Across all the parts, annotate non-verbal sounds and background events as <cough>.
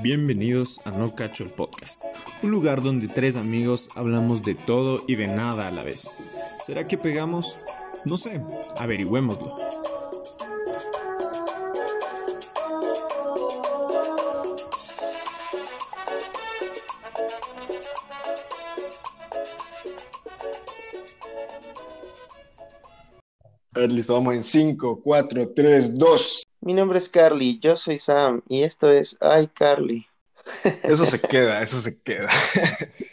Bienvenidos a No Cacho el Podcast, un lugar donde tres amigos hablamos de todo y de nada a la vez. ¿Será que pegamos? No sé, averigüémoslo. A ver, listo, vamos en 5, 4, 3, 2. Mi nombre es Carly, yo soy Sam y esto es Ay Carly. <laughs> Eso se queda, eso se queda. <laughs>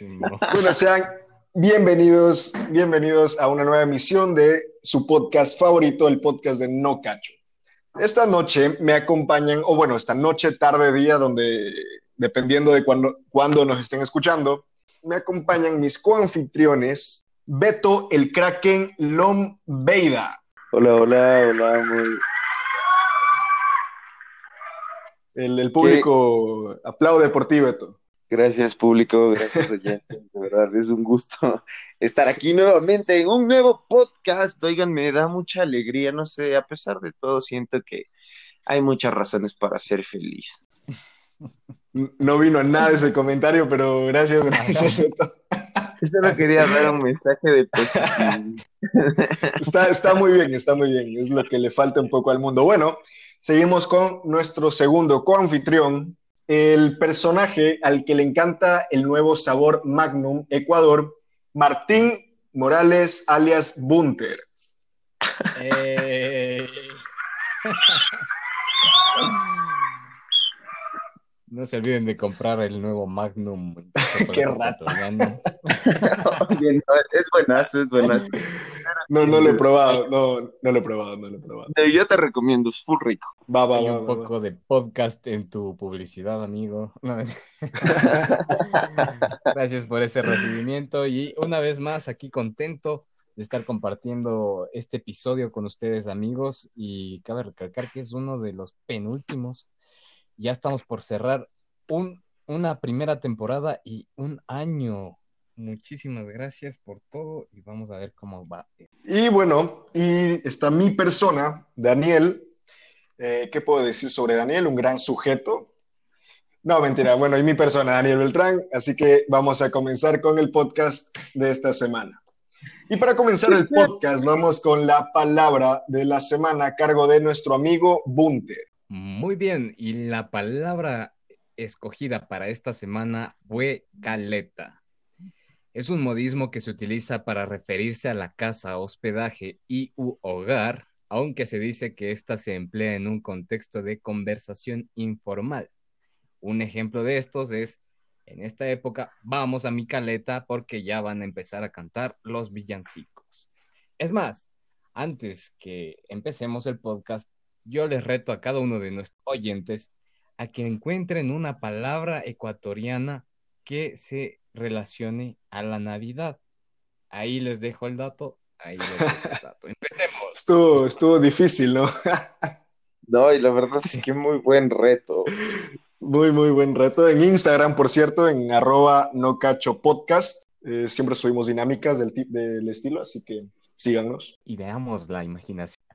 Bueno, sean bienvenidos, bienvenidos a una nueva emisión de su podcast favorito, el podcast de No Cacho. Esta noche me acompañan, o bueno, esta noche, tarde, día, donde, dependiendo de cuándo cuando nos estén escuchando, me acompañan mis coanfitriones, Beto el Kraken Lombeida. Hola, hola, hola, muy... El, el público aplaude por ti, Beto. Gracias público, gracias oyentes, de verdad es un gusto <laughs> estar aquí nuevamente en un nuevo podcast. Oigan, me da mucha alegría, no sé, a pesar de todo siento que hay muchas razones para ser feliz. No vino a nada ese comentario, pero gracias, <laughs> gracias. Solo quería dar un mensaje de positivismo. <laughs> Está, está muy bien, está muy bien. Es lo que le falta un poco al mundo. Bueno, seguimos con nuestro segundo coanfitrión, el personaje al que le encanta el nuevo sabor Magnum Ecuador, Martín Morales, alias Bunter. Eh. <laughs> No se olviden de comprar el nuevo Magnum. <laughs> Qué rato. <laughs> Oye, no, es buenazo, es buenazo. No, no lo he probado, no, no lo he probado, no lo he probado. Yo te recomiendo, es full rico. Va, va, Hay va, un va, poco de podcast en tu publicidad, amigo. No. <laughs> Gracias por ese recibimiento y una vez más aquí contento de estar compartiendo este episodio con ustedes, amigos. Y cabe recalcar que es uno de los penúltimos. Ya estamos por cerrar un, una primera temporada y un año. Muchísimas gracias por todo y vamos a ver cómo va. Y bueno, y está mi persona, Daniel. Eh, ¿Qué puedo decir sobre Daniel? Un gran sujeto. No, mentira. Bueno, y mi persona, Daniel Beltrán. Así que vamos a comenzar con el podcast de esta semana. Y para comenzar el podcast, vamos con la palabra de la semana a cargo de nuestro amigo Bunter. Muy bien, y la palabra escogida para esta semana fue caleta. Es un modismo que se utiliza para referirse a la casa, hospedaje y hogar, aunque se dice que ésta se emplea en un contexto de conversación informal. Un ejemplo de estos es, en esta época, vamos a mi caleta porque ya van a empezar a cantar los villancicos. Es más, antes que empecemos el podcast, yo les reto a cada uno de nuestros oyentes a que encuentren una palabra ecuatoriana que se relacione a la Navidad. Ahí les dejo el dato, ahí les dejo el dato. <laughs> Empecemos. Estuvo, estuvo difícil, ¿no? <laughs> No, y la verdad es que muy buen reto. Muy, muy buen reto. En Instagram, por cierto, en arroba no cacho podcast. eh, siempre subimos dinámicas del, del estilo, así que síganos. Y veamos la imaginación.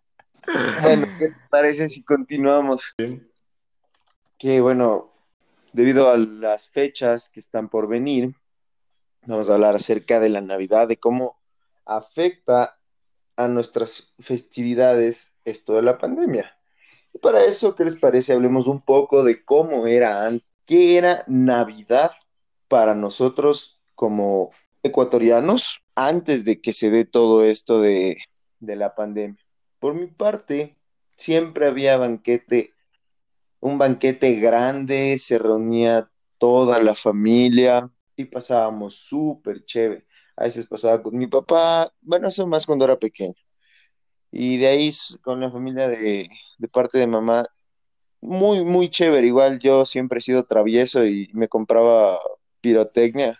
Bueno, ¿qué parece si continuamos? Que bueno, debido a las fechas que están por venir, vamos a hablar acerca de la Navidad, de cómo afecta a nuestras festividades esto de la pandemia. Y para eso, ¿qué les parece? Hablemos un poco de cómo era antes, qué era Navidad para nosotros como ecuatorianos antes de que se dé todo esto de la pandemia. Por mi parte, siempre había banquete, un banquete grande, se reunía toda la familia y pasábamos súper chévere. A veces pasaba con mi papá, bueno, eso más cuando era pequeño. Y de ahí con la familia de, parte de mamá, muy, muy chévere. Igual yo siempre he sido travieso y me compraba pirotecnia.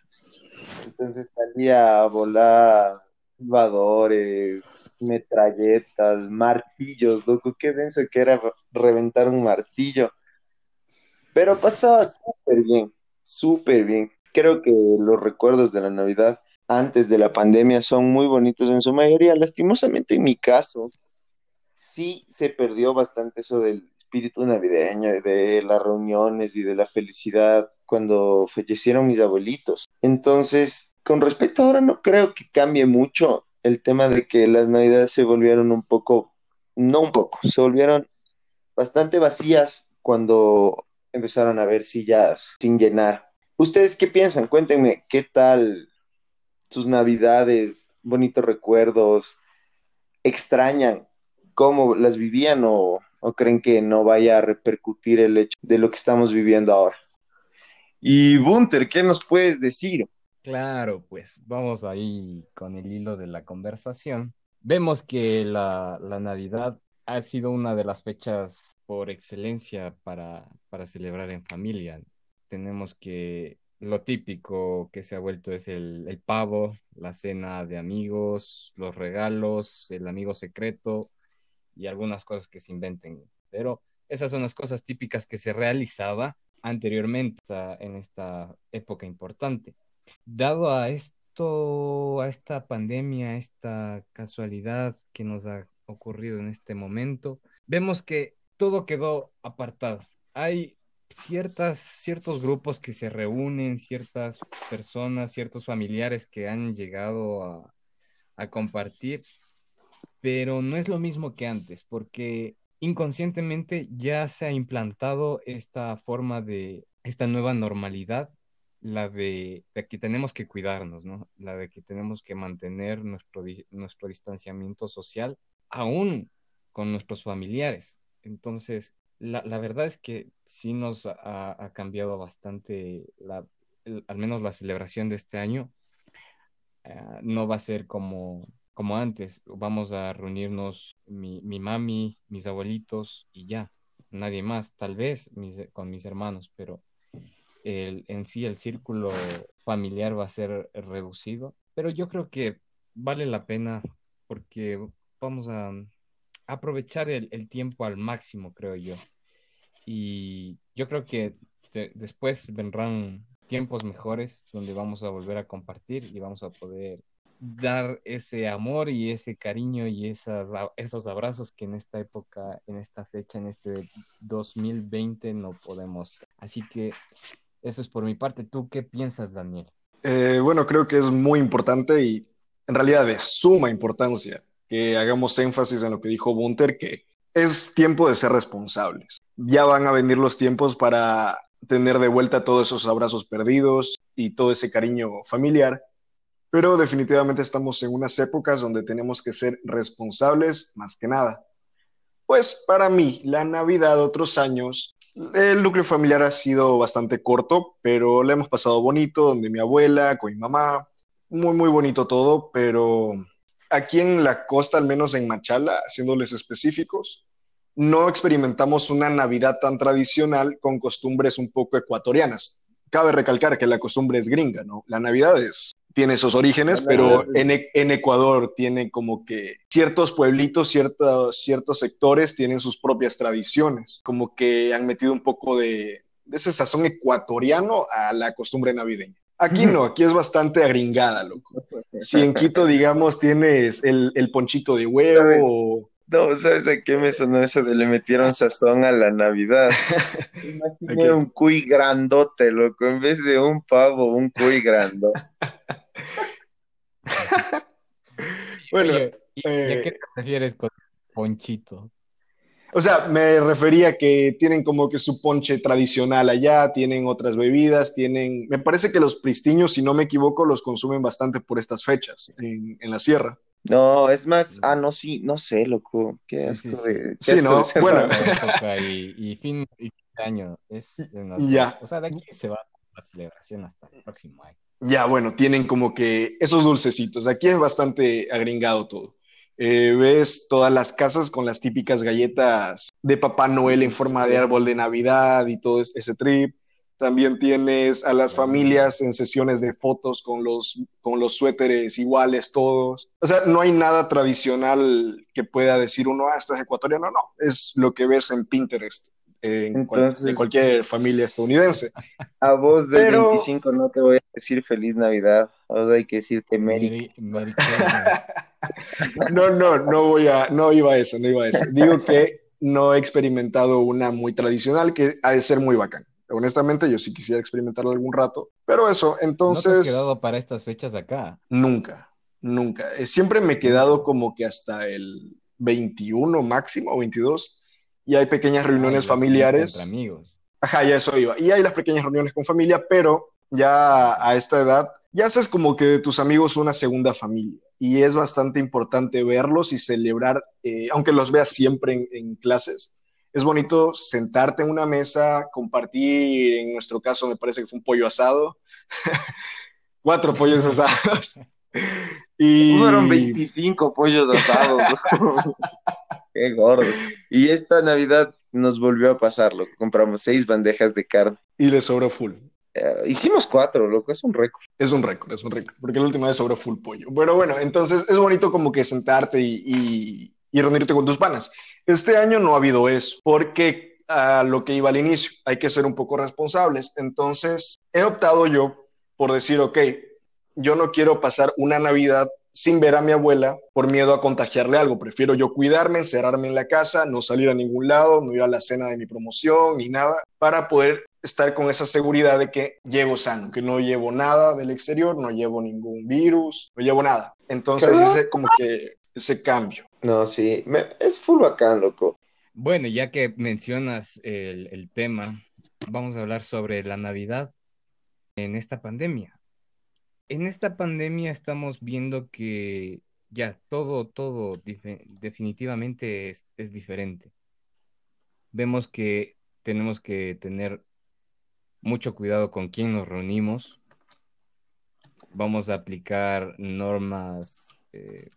Entonces salía a volar jugadores, metralletas, martillos, loco, qué denso que era re- reventar un martillo. Pero pasaba súper bien, súper bien. Creo que los recuerdos de la Navidad antes de la pandemia son muy bonitos en su mayoría. Lastimosamente en mi caso, sí se perdió bastante eso del espíritu navideño y de las reuniones y de la felicidad cuando fallecieron mis abuelitos. Entonces, con respecto ahora no creo que cambie mucho el tema de que las navidades se volvieron un poco, no un poco, se volvieron bastante vacías cuando empezaron a ver sillas sin llenar. ¿Ustedes qué piensan? Cuéntenme, ¿qué tal sus navidades, bonitos recuerdos? ¿Extrañan cómo las vivían o, creen que no vaya a repercutir el hecho de lo que estamos viviendo ahora? Y Bunter, ¿qué nos puedes decir? Claro, pues vamos ahí con el hilo de la conversación. Vemos que la, Navidad ha sido una de las fechas por excelencia para, para celebrar en familia. Tenemos que lo típico que se ha vuelto es el, el, pavo, la cena de amigos, los regalos, el amigo secreto y algunas cosas que se inventen. Pero esas son las cosas típicas que se realizaba anteriormente en esta época importante. Dado a esto, a esta pandemia, a esta casualidad que nos ha ocurrido en este momento, vemos que todo quedó apartado. Hay ciertas, ciertos grupos que se reúnen, ciertas personas, ciertos familiares que han llegado a, a compartir, pero no es lo mismo que antes, porque inconscientemente ya se ha implantado esta forma de, esta nueva normalidad la de, que tenemos que cuidarnos, ¿no? La de que tenemos que mantener nuestro, nuestro distanciamiento social, aún con nuestros familiares. Entonces, la, verdad es que sí nos ha, cambiado bastante, la, al menos la celebración de este año. Ah, no va a ser como, como antes. Vamos a reunirnos mi, mi mami, mis abuelitos y ya. Nadie más, tal vez con mis hermanos, pero el, en sí el círculo familiar va a ser reducido, pero yo creo que vale la pena porque vamos a aprovechar el, tiempo al máximo, creo yo. Y yo creo que después vendrán tiempos mejores donde vamos a volver a compartir y vamos a poder dar ese amor y ese cariño y esas, esos abrazos que en esta época, en esta fecha, en este 2020 no podemos. Así que eso es por mi parte. ¿Tú qué piensas, Daniel? Eh, bueno, creo que es muy importante y en realidad de suma importancia que hagamos énfasis en lo que dijo Bunter, que es tiempo de ser responsables. Ya van a venir los tiempos para tener de vuelta todos esos abrazos perdidos y todo ese cariño familiar, pero definitivamente estamos en unas épocas donde tenemos que ser responsables más que nada. Pues para mí, la Navidad de otros años el núcleo familiar ha sido bastante corto, pero le hemos pasado bonito, donde mi abuela, con mi mamá, muy, muy bonito todo, pero aquí en la costa, al menos en Machala, haciéndoles específicos, no experimentamos una Navidad tan tradicional con costumbres un poco ecuatorianas. Cabe recalcar que la costumbre es gringa, ¿no? La Navidad es tiene esos orígenes, pero en, e, en, Ecuador tiene como que ciertos pueblitos, ciertos, ciertos sectores tienen sus propias tradiciones, como que han metido un poco de, de ese sazón ecuatoriano a la costumbre navideña. Aquí no, aquí es bastante agringada, loco. Si en Quito, digamos, tienes el, el ponchito de huevo. No, ¿sabes a qué me sonó eso de le metieron sazón a la Navidad? <laughs> Imaginé un cuy grandote, loco, en vez de un pavo, un cuy grandote. <laughs> bueno, ¿y, a qué eh, te refieres con ponchito? O sea, me refería que tienen como que su ponche tradicional allá, tienen otras bebidas, tienen... Me parece que los pristiños, si no me equivoco, los consumen bastante por estas fechas en, la sierra. No, es más, ah, no, sí, no sé, loco. Qué asco sí, no, bueno. <laughs> Y, fin, de año. Es ya. O sea, de aquí se va la celebración hasta el próximo año. Ya, bueno, tienen como que esos dulcecitos. Aquí es bastante agringado todo. Eh, ves todas las casas con las típicas galletas de Papá Noel en forma de árbol de Navidad y todo ese trip. También tienes a las familias en sesiones de fotos con los, con los suéteres iguales todos. O sea, no hay nada tradicional que pueda decir uno, ah, esto es ecuatoriano. No, es lo que ves en Pinterest en, cualquier familia estadounidense. A vos del 25 no te voy a decir feliz Navidad, vos hay que decirte Merry. no, no, no voy a, no iba a eso, no iba a eso. Digo que no he experimentado una muy tradicional que ha de ser muy bacán. Honestamente, yo sí quisiera experimentarla algún rato, pero eso, entonces... ¿No te has quedado para estas fechas acá? Nunca, nunca. Eh, siempre me he quedado como que hasta el 21 máximo o 22 y hay pequeñas reuniones familiares. Entre amigos. Ajá, ya eso iba. Y hay las pequeñas reuniones con familia, pero ya a esta edad ya haces como que de tus amigos una segunda familia y es bastante importante verlos y celebrar, eh, aunque los veas siempre en, clases. Es bonito sentarte en una mesa, compartir, en nuestro caso me parece que fue un pollo asado, <laughs> cuatro pollos asados. <laughs> y... Fueron 25 pollos asados. <laughs> Qué gordo. Y esta Navidad nos volvió a pasarlo. Compramos seis bandejas de carne. Y le sobró full. Eh, hicimos cuatro, loco, es un récord. Es un récord, es un récord, porque la última vez sobró full pollo. Pero bueno, entonces es bonito como que sentarte y, y, reunirte con tus panas. Este año no ha habido eso, porque a lo que iba al inicio, hay que ser un poco responsables. Entonces he optado yo por decir, ok, yo no quiero pasar una Navidad sin ver a mi abuela por miedo a contagiarle algo. Prefiero yo cuidarme, encerrarme en la casa, no salir a ningún lado, no ir a la cena de mi promoción ni nada, para poder estar con esa seguridad de que llevo sano, que no llevo nada del exterior, no llevo ningún virus, no llevo nada. Entonces ese como que ese cambio. No, sí, es full bacán, loco. Bueno, ya que mencionas el, el tema, vamos a hablar sobre la Navidad en esta pandemia en esta pandemia estamos viendo que ya todo, todo definitivamente es, diferente. Vemos que tenemos que tener mucho cuidado con quién nos reunimos. Vamos a aplicar normas, eh,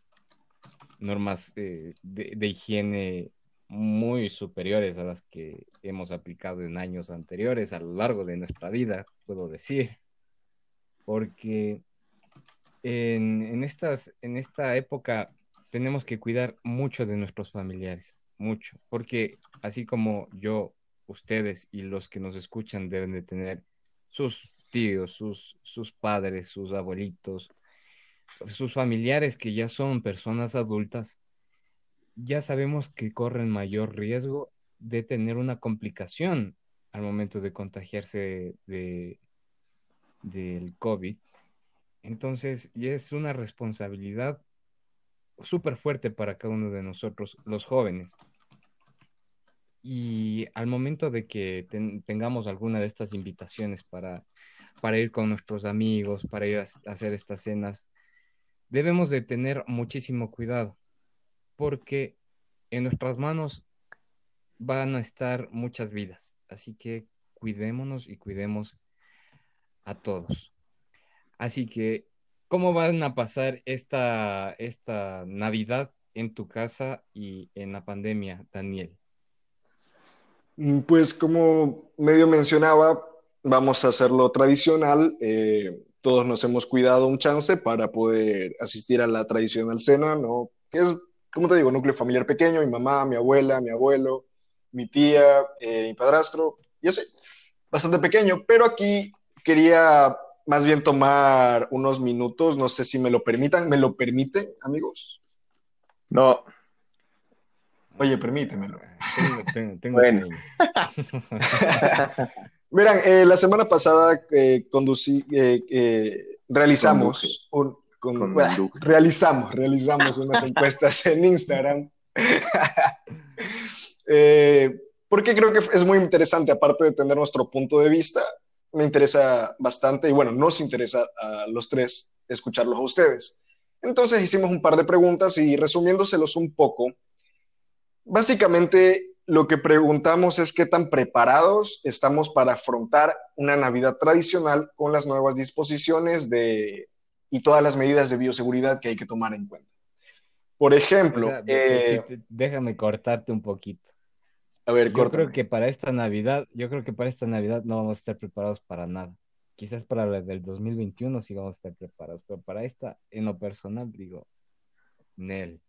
normas eh, de, higiene muy superiores a las que hemos aplicado en años anteriores a lo largo de nuestra vida, puedo decir porque en, estas, en esta época tenemos que cuidar mucho de nuestros familiares, mucho, porque así como yo, ustedes y los que nos escuchan deben de tener sus tíos, sus, sus padres, sus abuelitos, sus familiares que ya son personas adultas, ya sabemos que corren mayor riesgo de tener una complicación al momento de contagiarse de, del COVID. Entonces, es una responsabilidad súper fuerte para cada uno de nosotros, los jóvenes. Y al momento de que tengamos alguna de estas invitaciones para, para ir con nuestros amigos, para ir a, hacer estas cenas, debemos de tener muchísimo cuidado, porque en nuestras manos van a estar muchas vidas. Así que cuidémonos y cuidemos a todos. Así que, ¿cómo van a pasar esta, esta Navidad en tu casa y en la pandemia, Daniel? Mm, pues como medio mencionaba, vamos a hacerlo tradicional. Eh, todos nos hemos cuidado un chance para poder asistir a la tradicional cena, ¿no? Que es, como te digo, núcleo familiar pequeño, mi mamá, mi abuela, mi abuelo, mi tía, eh, mi padrastro, y así, bastante pequeño, pero aquí quería más bien tomar unos minutos, no sé si me lo permitan. ¿Me lo permiten, amigos? No. Oye, permítemelo. Tengo, bueno. Verán, <laughs> eh, la semana pasada eh, conducí, eh, realizamos un, realizamos, realizamos unas <laughs> encuestas en Instagram. <laughs> porque creo que es muy interesante, aparte de tener nuestro punto de vista, me interesa bastante y bueno, nos interesa a los tres escucharlos a ustedes. Entonces hicimos un par de preguntas y resumiéndoselos un poco, básicamente lo que preguntamos es qué tan preparados estamos para afrontar una Navidad tradicional con las nuevas disposiciones de, y todas las medidas de bioseguridad que hay que tomar en cuenta. Por ejemplo, eh, déjame cortarte un poquito. A ver, yo creo que para esta Navidad, yo creo que para esta Navidad no vamos a estar preparados para nada. Quizás para la del 2021 sí vamos a estar preparados, pero para esta, en lo personal, digo, Nel.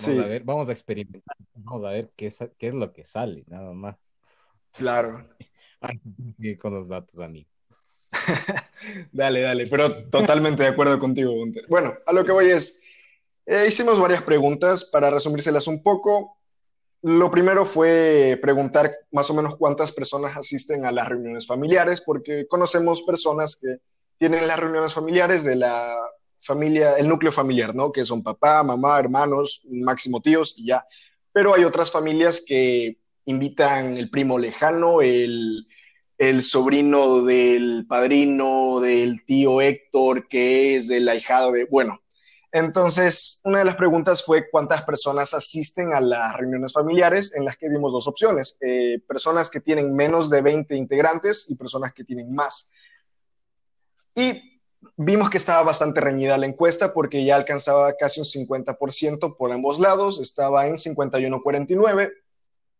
Vamos a ver, vamos a experimentar, vamos a ver qué es, qué es lo que sale, nada más. Claro. <laughs> con los datos, a mí. <laughs> dale, dale, pero totalmente de acuerdo contigo, Gunter. Bueno, a lo que voy es, eh, hicimos varias preguntas para resumírselas un poco lo primero fue preguntar más o menos cuántas personas asisten a las reuniones familiares, porque conocemos personas que tienen las reuniones familiares de la familia, el núcleo familiar, ¿no? Que son papá, mamá, hermanos, máximo tíos y ya. Pero hay otras familias que invitan el primo lejano, el, el sobrino del padrino, del tío Héctor, que es del ahijado de, bueno, entonces, una de las preguntas fue cuántas personas asisten a las reuniones familiares en las que dimos dos opciones, eh, personas que tienen menos de 20 integrantes y personas que tienen más. Y vimos que estaba bastante reñida la encuesta porque ya alcanzaba casi un 50% por ambos lados, estaba en 51-49,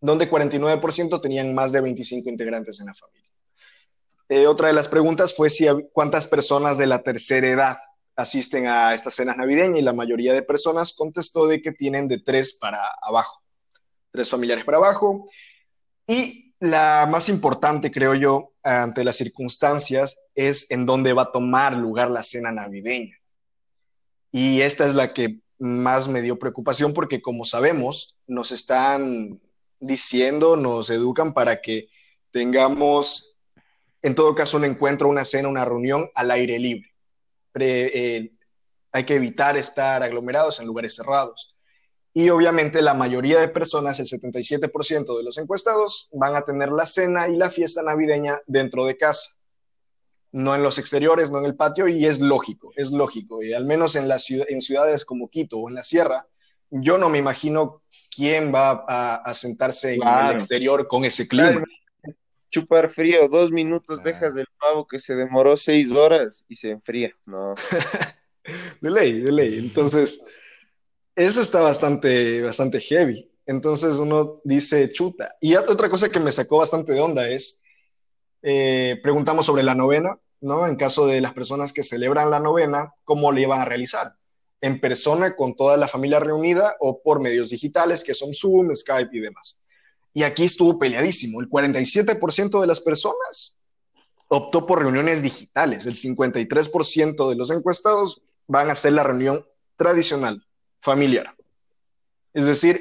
donde 49% tenían más de 25 integrantes en la familia. Eh, otra de las preguntas fue si cuántas personas de la tercera edad asisten a estas cenas navideñas y la mayoría de personas contestó de que tienen de tres para abajo, tres familiares para abajo. Y la más importante, creo yo, ante las circunstancias, es en dónde va a tomar lugar la cena navideña. Y esta es la que más me dio preocupación porque, como sabemos, nos están diciendo, nos educan para que tengamos, en todo caso, un encuentro, una cena, una reunión al aire libre eh, hay que evitar estar aglomerados en lugares cerrados. Y obviamente la mayoría de personas, el 77% de los encuestados, van a tener la cena y la fiesta navideña dentro de casa, no en los exteriores, no en el patio, y es lógico, es lógico. Y al menos en, la ciudad, en ciudades como Quito o en la Sierra, yo no me imagino quién va a, sentarse en el exterior con ese clima chupar frío, dos minutos dejas del pavo que se demoró seis horas y se enfría, no. <laughs> de ley, de ley. Entonces, eso está bastante, bastante heavy. Entonces uno dice, chuta. Y otra cosa que me sacó bastante de onda es, eh, preguntamos sobre la novena, ¿no? En caso de las personas que celebran la novena, ¿cómo le iban a realizar? ¿En persona con toda la familia reunida o por medios digitales que son Zoom, Skype y demás? Y aquí estuvo peleadísimo. El 47% de las personas optó por reuniones digitales. El 53% de los encuestados van a hacer la reunión tradicional, familiar. Es decir,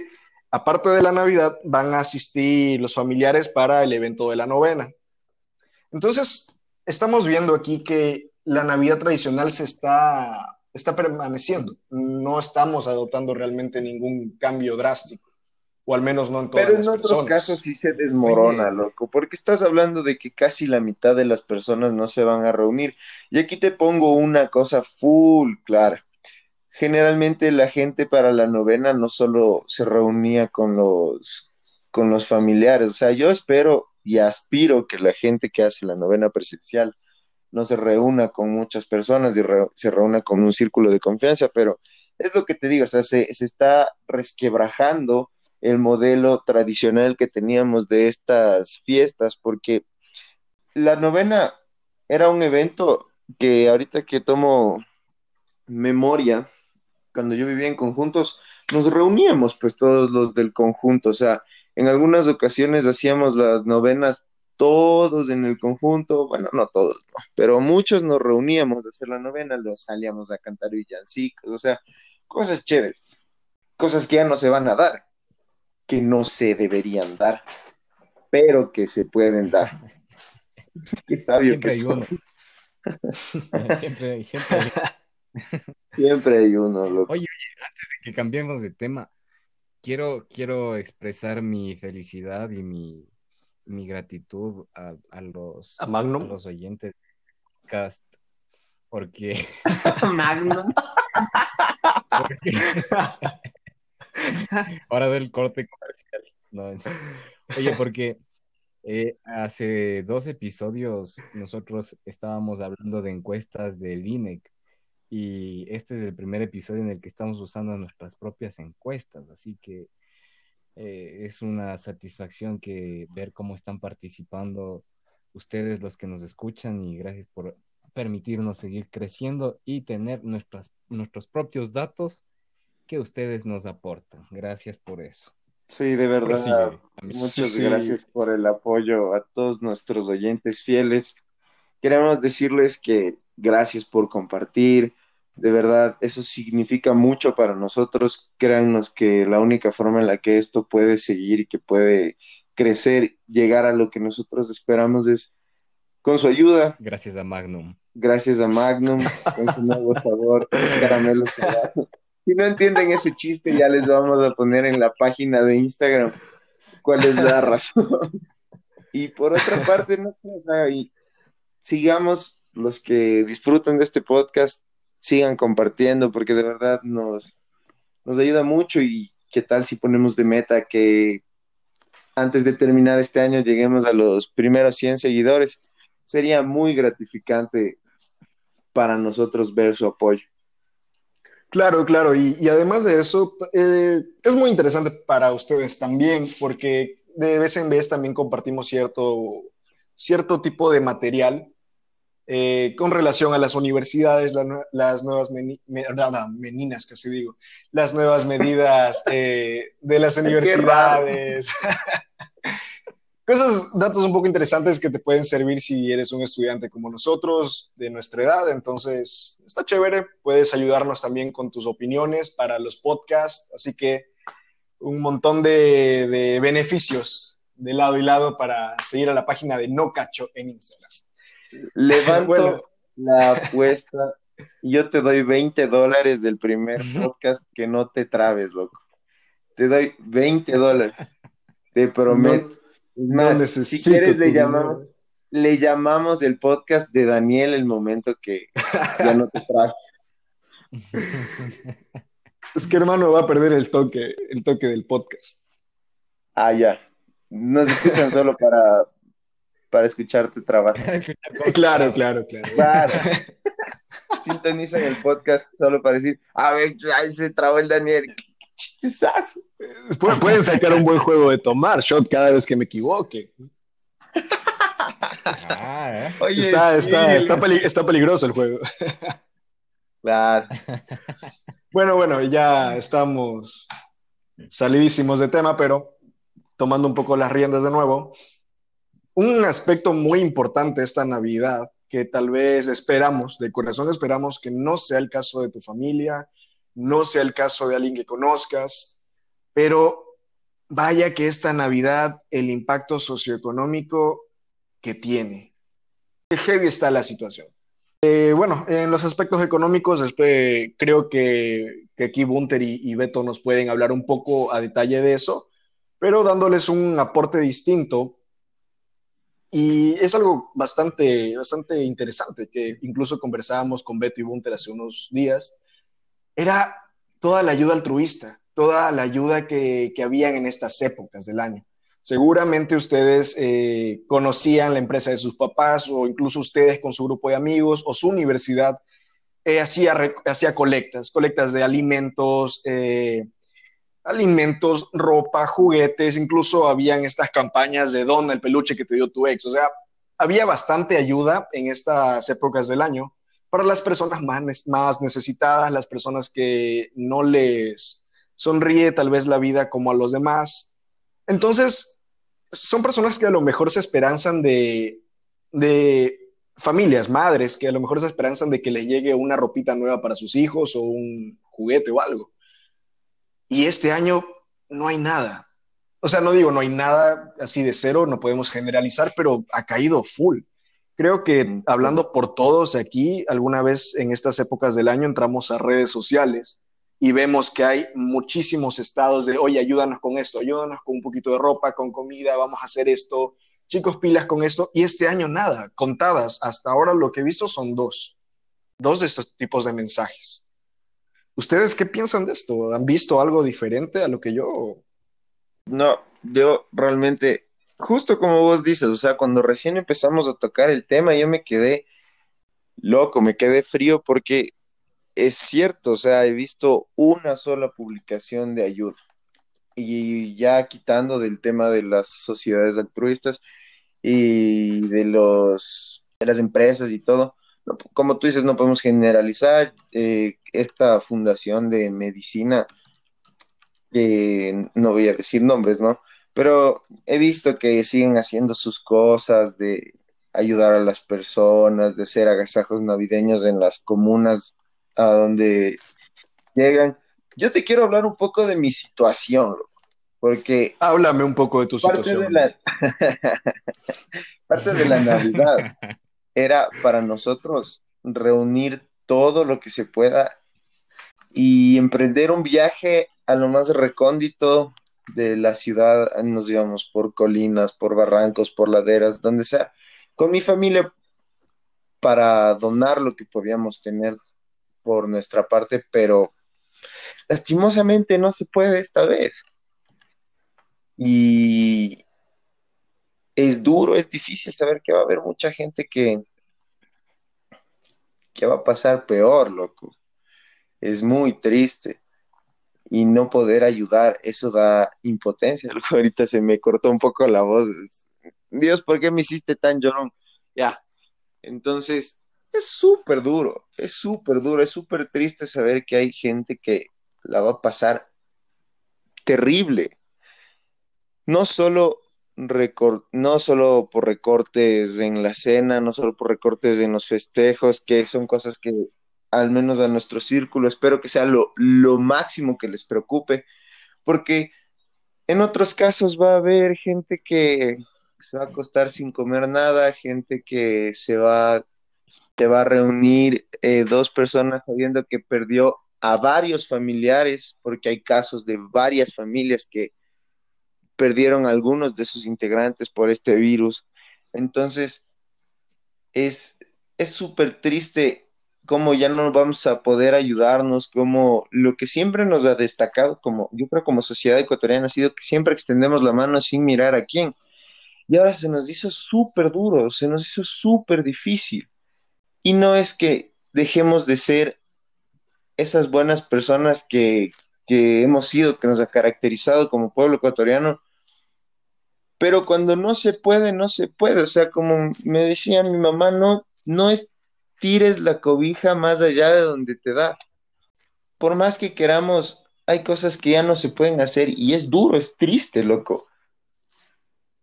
aparte de la Navidad, van a asistir los familiares para el evento de la novena. Entonces, estamos viendo aquí que la Navidad tradicional se está, está permaneciendo. No estamos adoptando realmente ningún cambio drástico o al menos no en todas Pero en otros casos sí se desmorona, loco, porque estás hablando de que casi la mitad de las personas no se van a reunir. Y aquí te pongo una cosa full clara. Generalmente la gente para la novena no solo se reunía con los, con los familiares, o sea, yo espero y aspiro que la gente que hace la novena presencial no se reúna con muchas personas y se reúna con un círculo de confianza, pero es lo que te digo, o sea, se, se está resquebrajando el modelo tradicional que teníamos de estas fiestas, porque la novena era un evento que ahorita que tomo memoria, cuando yo vivía en conjuntos, nos reuníamos pues todos los del conjunto, o sea, en algunas ocasiones hacíamos las novenas todos en el conjunto, bueno, no todos, pero muchos nos reuníamos a hacer la novena, los salíamos a cantar villancicos, o sea, cosas chéveres, cosas que ya no se van a dar, que no se deberían dar, pero que se pueden dar. <laughs> Qué sabio siempre hay uno. <laughs> siempre, siempre hay... <laughs> siempre hay uno. Loco. Oye, oye, antes de que cambiemos de tema, quiero, quiero expresar mi felicidad y mi, mi gratitud a, a los, ¿A, Magnum? a los oyentes del podcast, porque... Magnum. porque... <laughs> Ahora del corte comercial. Oye, porque eh, hace dos episodios nosotros estábamos hablando de encuestas del INEC y este es el primer episodio en el que estamos usando nuestras propias encuestas, así que eh, es una satisfacción que ver cómo están participando ustedes los que nos escuchan y gracias por permitirnos seguir creciendo y tener nuestras, nuestros propios datos que ustedes nos aportan. Gracias por eso. Sí, de verdad. Muchas gracias por el apoyo a todos nuestros oyentes fieles. Queremos decirles que gracias por compartir, De verdad, eso significa mucho para nosotros. Créannos que la única forma en la que esto puede seguir y que puede crecer, llegar a lo que nosotros esperamos es con su ayuda. Gracias a Magnum. Gracias a Magnum, con su nuevo sabor, <laughs> caramelo Si no entienden ese chiste, ya les vamos a poner en la página de Instagram cuál es la razón. Y por otra parte, no sé, sigamos los que disfrutan de este podcast, sigan compartiendo, porque de verdad nos, nos ayuda mucho. Y qué tal si ponemos de meta que antes de terminar este año lleguemos a los primeros 100 seguidores. Sería muy gratificante para nosotros ver su apoyo. Claro, claro, y, además de eso, eh, es muy interesante para ustedes también, porque de vez en vez también compartimos cierto, cierto tipo de material eh, con relación a las universidades, las nuevas meninas, se digo, las nuevas medidas eh, de las <laughs> universidades. <laughs> Cosas, datos un poco interesantes que te pueden servir si eres un estudiante como nosotros, de nuestra edad. Entonces, está chévere. Puedes ayudarnos también con tus opiniones para los podcasts. Así que un montón de, beneficios de lado y lado para seguir a la página de No Cacho en Instagram. Levanto la apuesta y yo te doy 20 dólares del primer podcast que no te trabes, loco. Te doy 20 dólares. Te prometo. Si quieres le llamamos, le llamamos el podcast de Daniel el momento que ya no te trabes. <laughs> Es que hermano va a perder el toque, el toque del podcast. Ah, ya. Nos escuchan solo para, para escucharte trabajar. <laughs> claro, claro, claro. Claro. Sintonizan el podcast solo para decir, a ver, ahí se trabó el Daniel. Pueden sacar un buen juego de tomar shot cada vez que me equivoque. Ah, ¿eh? está, está, está, peligroso el juego. Claro. <laughs> Bueno, bueno, ya estamos salidísimos de tema, pero tomando un poco las riendas de nuevo. Un aspecto muy importante esta Navidad, que tal vez esperamos, de corazón esperamos que no sea el caso de tu familia, no sea el caso de alguien que conozcas, pero vaya que esta Navidad, el impacto socioeconómico que tiene. Qué heavy está la situación. Eh, bueno, en los aspectos económicos, este, creo que, aquí Bunter y, Beto nos pueden hablar un poco a detalle de eso, pero dándoles un aporte distinto. Y es algo bastante, bastante interesante, que incluso conversábamos con Beto y Bunter hace unos días. Era toda la ayuda altruista, toda la ayuda que, que habían en estas épocas del año. Seguramente ustedes eh, conocían la empresa de sus papás o incluso ustedes con su grupo de amigos o su universidad eh, hacía, hacía colectas, colectas de alimentos, eh, alimentos, ropa, juguetes, incluso habían estas campañas de dona el peluche que te dio tu ex. O sea, había bastante ayuda en estas épocas del año para las personas más, necesitadas, las personas que no les sonríe tal vez la vida como a los demás. Entonces, son personas que a lo mejor se esperanzan de, familias, madres, que a lo mejor se esperanzan de que les llegue una ropita nueva para sus hijos o un juguete o algo. Y este año no hay nada. O sea, no digo no hay nada así de cero, no podemos generalizar, pero ha caído full. Creo que hablando por todos aquí, alguna vez en estas épocas del año entramos a redes sociales y vemos que hay muchísimos estados de, oye, ayúdanos con esto, ayúdanos con un poquito de ropa, con comida, vamos a hacer esto, chicos, pilas con esto. Y este año nada, contadas. Hasta ahora lo que he visto son dos, dos de estos tipos de mensajes. ¿Ustedes qué piensan de esto? ¿Han visto algo diferente a lo que yo? No, yo realmente, justo como vos dices, o sea, cuando recién empezamos a tocar el tema, yo me quedé loco, me quedé frío porque es cierto, o sea, he visto una sola publicación de ayuda. Y ya quitando del tema de las sociedades altruistas y de los de las empresas y todo, como tú dices, no podemos generalizar eh, esta fundación de medicina, que no voy a decir nombres, ¿no? Pero he visto que siguen haciendo sus cosas de ayudar a las personas, de hacer agasajos navideños en las comunas a donde llegan. Yo te quiero hablar un poco de mi situación, porque... Háblame un poco de tu situación. <laughs> parte de la Navidad era para nosotros reunir todo lo que se pueda y emprender un viaje a lo más recóndito de la ciudad. Nos íbamos por colinas, por barrancos, por laderas, donde sea, con mi familia para donar lo que podíamos tener por nuestra parte, pero lastimosamente no se puede esta vez. Y es duro, es difícil saber que va a haber mucha gente que, que va a pasar peor, loco. Es muy triste. Y no poder ayudar, eso da impotencia. <laughs> Ahorita se me cortó un poco la voz. Dios, ¿por qué me hiciste tan llorón? Ya. Entonces, es súper duro, es súper duro, es súper triste saber que hay gente que la va a pasar terrible. No solo, no solo por recortes en la cena, no solo por recortes en los festejos, que son cosas que al menos a nuestro círculo espero que sea lo, lo máximo que les preocupe, porque en otros casos va a haber gente que se va a acostar sin comer nada, gente que se va, va a reunir eh, dos personas sabiendo que perdió a varios familiares, porque hay casos de varias familias que perdieron algunos de sus integrantes por este virus. Entonces, es súper triste cómo ya no vamos a poder ayudarnos, como lo que siempre nos ha destacado, como yo creo como sociedad ecuatoriana ha sido que siempre extendemos la mano sin mirar a quién. Y ahora se nos hizo súper duro, se nos hizo súper difícil. Y no es que dejemos de ser esas buenas personas que, que hemos sido, que nos ha caracterizado como pueblo ecuatoriano, pero cuando no se puede, no se puede. O sea, como me decía mi mamá, no, no estires la cobija más allá de donde te da. Por más que queramos, hay cosas que ya no se pueden hacer y es duro, es triste, loco.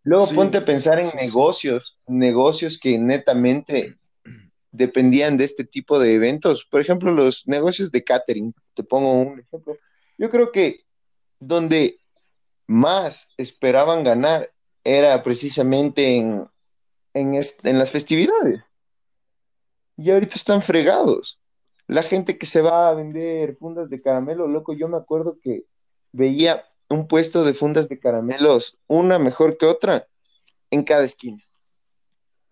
Luego ponte a pensar en negocios, negocios que netamente dependían de este tipo de eventos. Por ejemplo, los negocios de catering. Te pongo un ejemplo. Yo creo que donde más esperaban ganar era precisamente en, en, las festividades. Y ahorita están fregados. La gente que se va a vender fundas de caramelo, loco, yo me acuerdo que veía un puesto de fundas de caramelos, una mejor que otra, en cada esquina.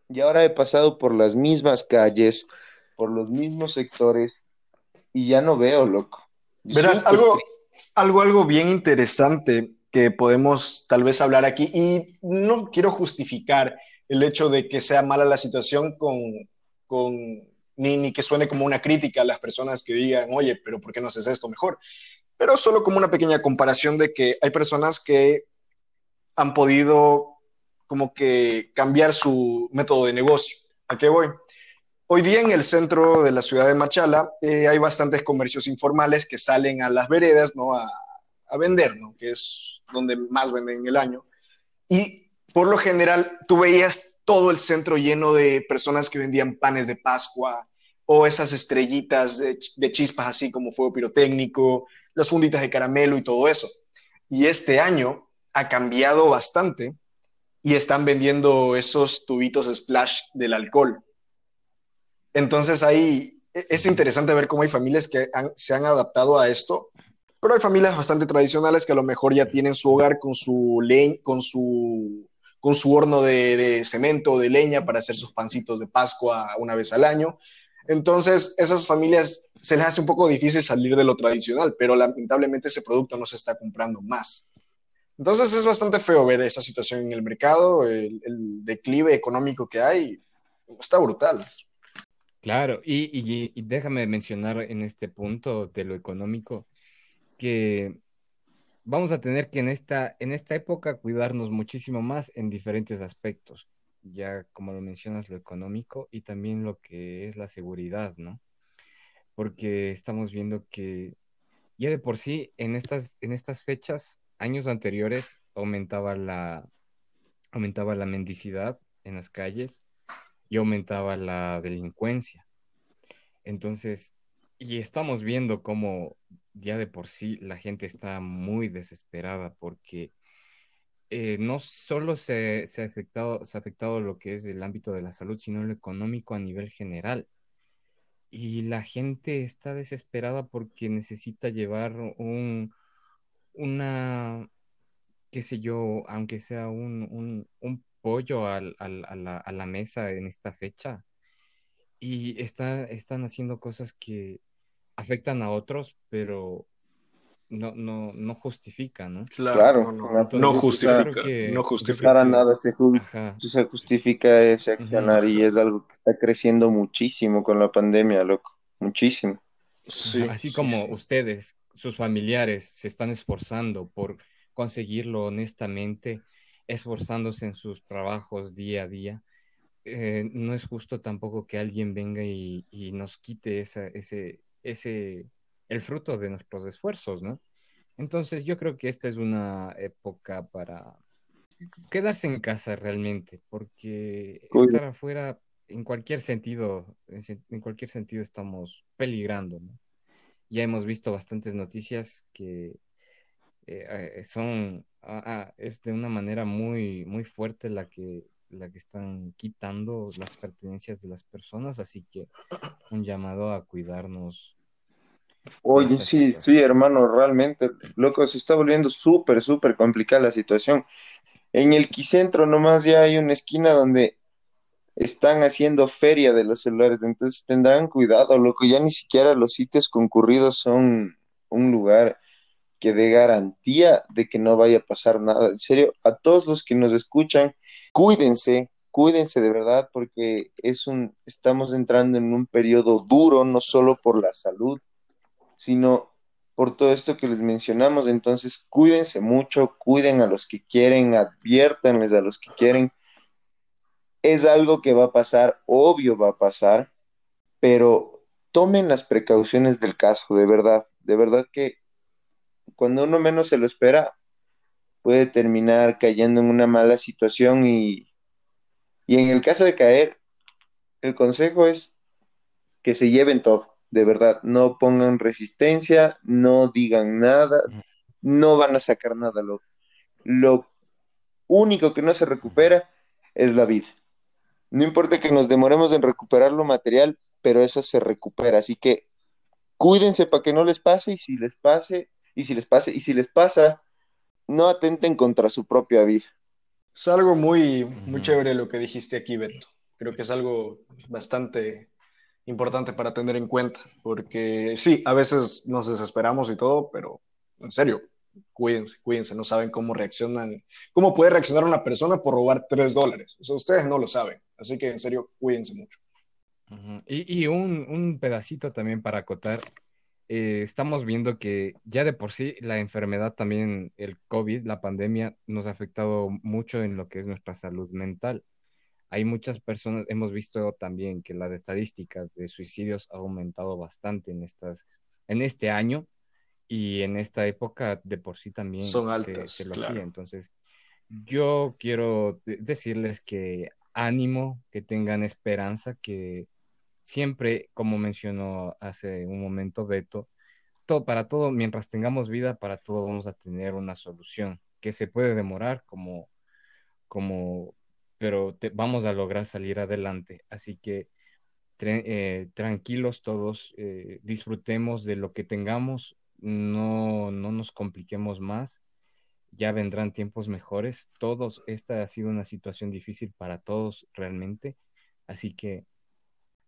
Y ahora he pasado por las mismas calles, por los mismos sectores, y ya no veo, loco. Verás, algo, algo, algo bien interesante que podemos tal vez hablar aquí, y no quiero justificar el hecho de que sea mala la situación con, ni, ni, que suene como una crítica a las personas que digan, oye, pero ¿por qué no haces esto mejor? Pero solo como una pequeña comparación de que hay personas que han podido como que cambiar su método de negocio. ¿A qué voy? Hoy día en el centro de la ciudad de Machala eh, hay bastantes comercios informales que salen a las veredas, ¿no? A, a vender, ¿no? Que es donde más venden en el año. Y por lo general, tú veías todo el centro lleno de personas que vendían panes de Pascua o esas estrellitas de, chispas así como fuego pirotécnico, las funditas de caramelo y todo eso. Y este año ha cambiado bastante y están vendiendo esos tubitos splash del alcohol. Entonces ahí e, es interesante ver cómo hay familias que se han adaptado a esto pero hay familias bastante tradicionales que a lo mejor ya tienen su hogar con su leña, con su, con su horno de, de cemento o de leña para hacer sus pancitos de Pascua una vez al año. Entonces, esas familias se les hace un poco difícil salir de lo tradicional, pero lamentablemente ese producto no se está comprando más. Entonces es bastante feo ver esa situación en el mercado, el, declive económico que hay, está brutal. Claro, y, y, déjame mencionar en este punto de lo económico, que vamos a tener que en esta, en esta época cuidarnos muchísimo más en diferentes aspectos, ya como lo mencionas, lo económico y también lo que es la seguridad, ¿no? Porque estamos viendo que ya de por sí en estas, en estas fechas, años anteriores, aumentaba la, aumentaba la mendicidad en las calles y aumentaba la delincuencia. Entonces, y estamos viendo cómo ya de por sí la gente está muy desesperada porque eh, no solo se, ha afectado, se ha afectado lo que es el ámbito de la salud, sino lo económico a nivel general. Y la gente está desesperada porque necesita llevar un, una, qué sé yo, aunque sea un, pollo a, la, mesa en esta fecha. Y está, están haciendo cosas que afectan a otros, pero no, no, no justifica, ¿no? Claro, no, justifica, no justifica. Para nada se, se justifica ese accionar y es algo que está creciendo muchísimo con la pandemia, loco, muchísimo. Sí, Así como ustedes, sus familiares, se están esforzando por conseguirlo honestamente, esforzándose en sus trabajos día a día. Eh, no es justo tampoco que alguien venga y, y nos quite esa, ese, ese, el fruto de nuestros esfuerzos, ¿no? Entonces yo creo que esta es una época para quedarse en casa realmente, porque estar afuera en cualquier sentido, en cualquier sentido estamos peligrando, ¿no? Ya hemos visto bastantes noticias que eh, eh, son, ah, ah, es de una manera muy, muy fuerte la que, la que están quitando las pertenencias de las personas, así que un llamado a cuidarnos Oye, sí, sí, hermano, realmente, loco, se está volviendo súper, súper complicada la situación. En el Quicentro nomás ya hay una esquina donde están haciendo feria de los celulares, entonces tendrán cuidado, loco, ya ni siquiera los sitios concurridos son un lugar que dé garantía de que no vaya a pasar nada. En serio, a todos los que nos escuchan, cuídense, cuídense de verdad, porque es un, estamos entrando en un periodo duro, no solo por la salud, sino por todo esto que les mencionamos. Entonces, cuídense mucho, cuiden a los que quieren, adviértanles a los que quieren. Es algo que va a pasar, obvio va a pasar, pero tomen las precauciones del caso, de verdad, de verdad que cuando uno menos se lo espera, puede terminar cayendo en una mala situación y, y en el caso de caer, el consejo es que se lleven todo de verdad, no pongan resistencia, no digan nada, no van a sacar nada. Lo, lo único que no se recupera es la vida. No importa que nos demoremos en recuperar lo material, pero eso se recupera. Así que cuídense para que no les pase y si les pase, y si les pase, y si les pasa, no atenten contra su propia vida. Es algo muy, muy chévere lo que dijiste aquí, Beto. Creo que es algo bastante importante para tener en cuenta, porque sí, a veces nos desesperamos y todo, pero en serio, cuídense, cuídense, no saben cómo reaccionan, cómo puede reaccionar una persona por robar tres dólares. O ustedes no lo saben, así que en serio, cuídense mucho. Y, un, pedacito también para acotar, eh, estamos viendo que ya de por sí la enfermedad también, el COVID, la pandemia, nos ha afectado mucho en lo que es nuestra salud mental. Hay muchas personas, hemos visto también que las estadísticas de suicidios han aumentado bastante en, estas, en este año y en esta época de por sí también Son altas, se, lo hacía. Entonces, yo quiero decirles que ánimo, que tengan esperanza, que siempre, como mencionó hace un momento Beto, todo, para todo, mientras tengamos vida, para todo vamos a tener una solución que se puede demorar como, como pero vamos a lograr salir adelante. Así que eh, tranquilos todos, eh, disfrutemos de lo que tengamos, no, no nos compliquemos más, ya vendrán tiempos mejores. Todos, esta ha sido una situación difícil para todos realmente, así que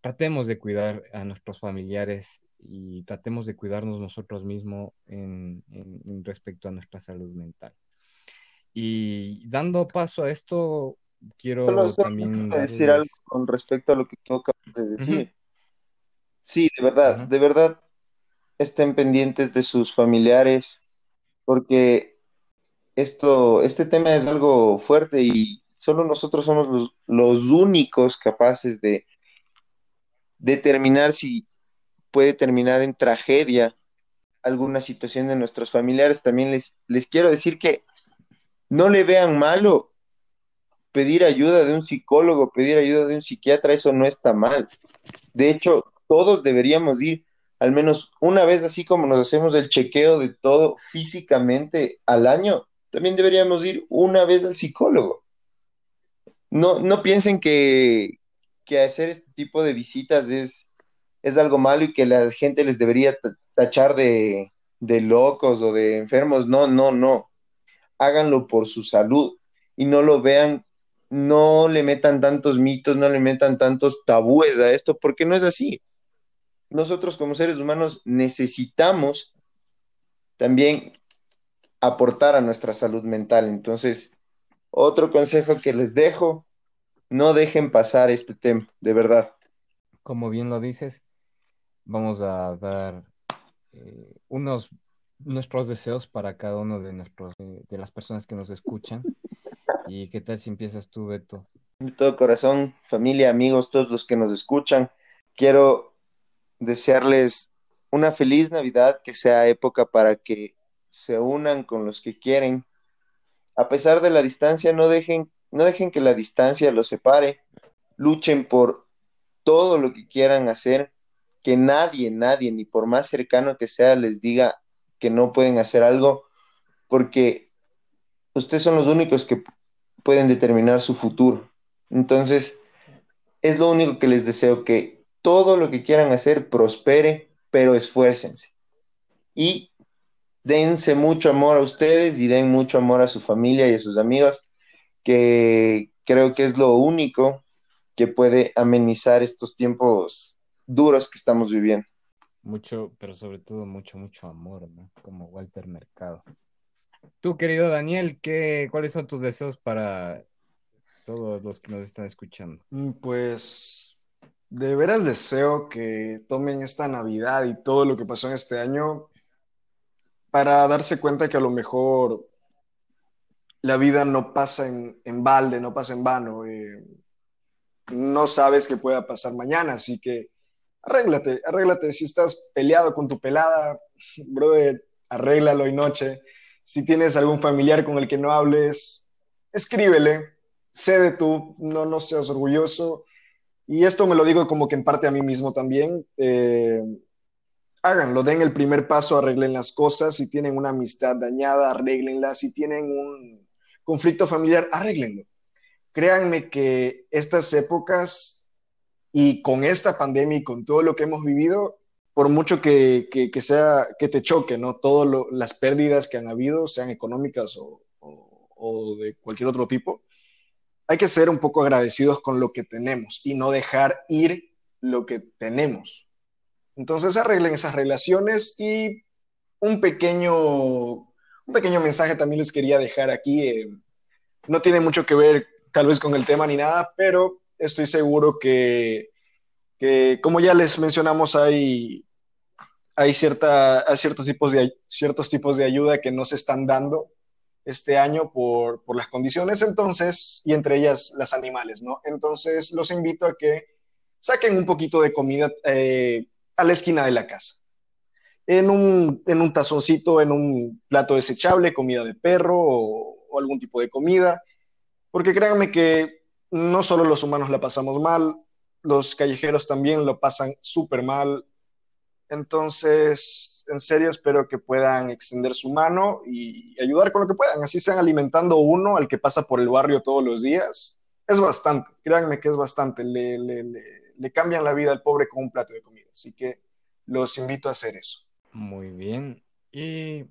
tratemos de cuidar a nuestros familiares y tratemos de cuidarnos nosotros mismos en respecto a nuestra salud mental. Y dando paso a esto, quiero también decir algo con respecto a lo que tú acabas de decir. Sí, de verdad, de verdad, estén pendientes de sus familiares, porque esto, este tema es algo fuerte y solo nosotros somos los, únicos capaces de determinar si puede terminar en tragedia alguna situación de nuestros familiares. También les, les quiero decir que no le vean malo pedir ayuda de un psicólogo, pedir ayuda de un psiquiatra, eso no está mal. De hecho, todos deberíamos ir al menos una vez, así como nos hacemos el chequeo de todo físicamente al año, también deberíamos ir una vez al psicólogo. No, no piensen que, que hacer este tipo de visitas es, es algo malo y que la gente les debería tachar de, de locos o de enfermos. No, no, no. Háganlo por su salud y no lo vean, no le metan tantos mitos, no le metan tantos tabúes a esto, porque no es así. Nosotros como seres humanos necesitamos también aportar a nuestra salud mental. Entonces, otro consejo que les dejo, no dejen pasar este tema, de verdad. Como bien lo dices, vamos a dar eh, unos nuestros deseos para cada uno de nuestros eh, de las personas que nos escuchan. ¿Y qué tal si empiezas tú, Beto? De todo corazón, familia, amigos, todos los que nos escuchan, quiero desearles una feliz Navidad, que sea época para que se unan con los que quieren. A pesar de la distancia, no dejen, no dejen que la distancia los separe. Luchen por todo lo que quieran hacer. Que nadie, nadie, ni por más cercano que sea, les diga que no pueden hacer algo, porque ustedes son los únicos que pueden determinar su futuro. Entonces, es lo único que les deseo, que todo lo que quieran hacer prospere, pero esfuércense. Y dense mucho amor a ustedes y den mucho amor a su familia y a sus amigos, que creo que es lo único que puede amenizar estos tiempos duros que estamos viviendo. Mucho, pero sobre todo mucho, mucho amor, ¿no? Como Walter Mercado. Tú, querido Daniel, ¿qué, ¿cuáles son tus deseos para todos los que nos están escuchando? Mm, pues de veras deseo que tomen esta Navidad y todo lo que pasó en este año para darse cuenta que a lo mejor la vida no pasa en, balde, no pasa en vano. Eh, no sabes qué pueda pasar mañana, así que arréglate, arréglate. Si estás peleado con tu pelada, <laughs> brother, arréglalo y noche. Si tienes algún familiar con el que no hables, escríbele, cede tú, no, no seas orgulloso. Y esto me lo digo como que en parte a mí mismo también. Eh, háganlo, den el primer paso, arreglen las cosas. Si tienen una amistad dañada, arréglenla. Si tienen un conflicto familiar, arréglenlo. Créanme que estas épocas y con esta pandemia y con todo lo que hemos vivido, por mucho que, sea que te choque, ¿no? Todas las pérdidas que han habido, sean económicas o, o de cualquier otro tipo, hay que ser un poco agradecidos con lo que tenemos y no dejar ir lo que tenemos entonces arreglen esas relaciones y un pequeño, un pequeño mensaje también les quería dejar aquí. Eh, no tiene mucho que ver tal vez con el tema ni nada, pero estoy seguro que, como ya les mencionamos, hay, hay, cierta, ciertos, tipos de, ciertos tipos de ayuda que no se están dando este año por, las condiciones, entonces, y entre ellas las animales, ¿no? Entonces, los invito a que saquen un poquito de comida eh, a la esquina de la casa. En un, en un tazoncito, en un plato desechable, comida de perro o, o algún tipo de comida, porque créanme que no solo los humanos la pasamos mal, los callejeros también lo pasan súper mal. Entonces, en serio, espero que puedan extender su mano y ayudar con lo que puedan. Así sean alimentando uno al que pasa por el barrio todos los días. Es bastante, créanme que es bastante. Le, le, le, le cambian la vida al pobre con un plato de comida. Así que los invito a hacer eso. Muy bien. Y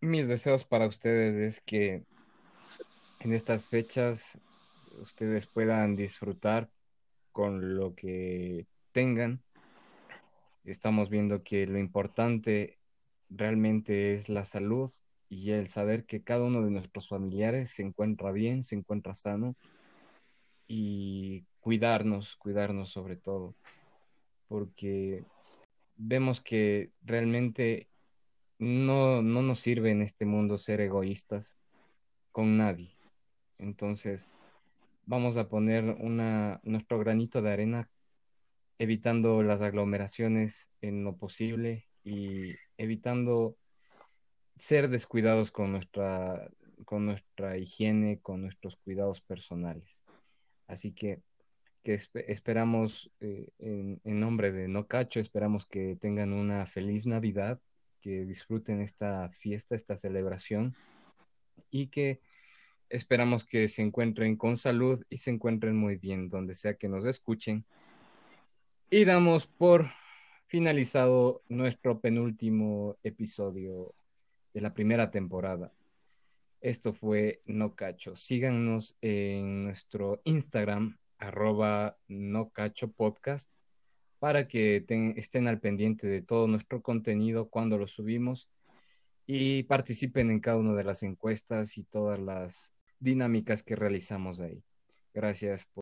mis deseos para ustedes es que en estas fechas ustedes puedan disfrutar con lo que tengan. Estamos viendo que lo importante realmente es la salud y el saber que cada uno de nuestros familiares se encuentra bien, se encuentra sano y cuidarnos, cuidarnos sobre todo, porque vemos que realmente no, no nos sirve en este mundo ser egoístas con nadie. Entonces, vamos a poner una, nuestro granito de arena evitando las aglomeraciones en lo posible y evitando ser descuidados con nuestra, con nuestra higiene, con nuestros cuidados personales. Así que que esperamos eh, en, nombre de No Cacho, esperamos que tengan una feliz Navidad, que disfruten esta fiesta, esta celebración y que esperamos que se encuentren con salud y se encuentren muy bien donde sea que nos escuchen. Y damos por finalizado nuestro penúltimo episodio de la primera temporada. Esto fue No Cacho. Síganos en nuestro Instagram, arroba No Cacho Podcast, para que estén al pendiente de todo nuestro contenido cuando lo subimos y participen en cada una de las encuestas y todas las dinámicas que realizamos ahí. Gracias. Por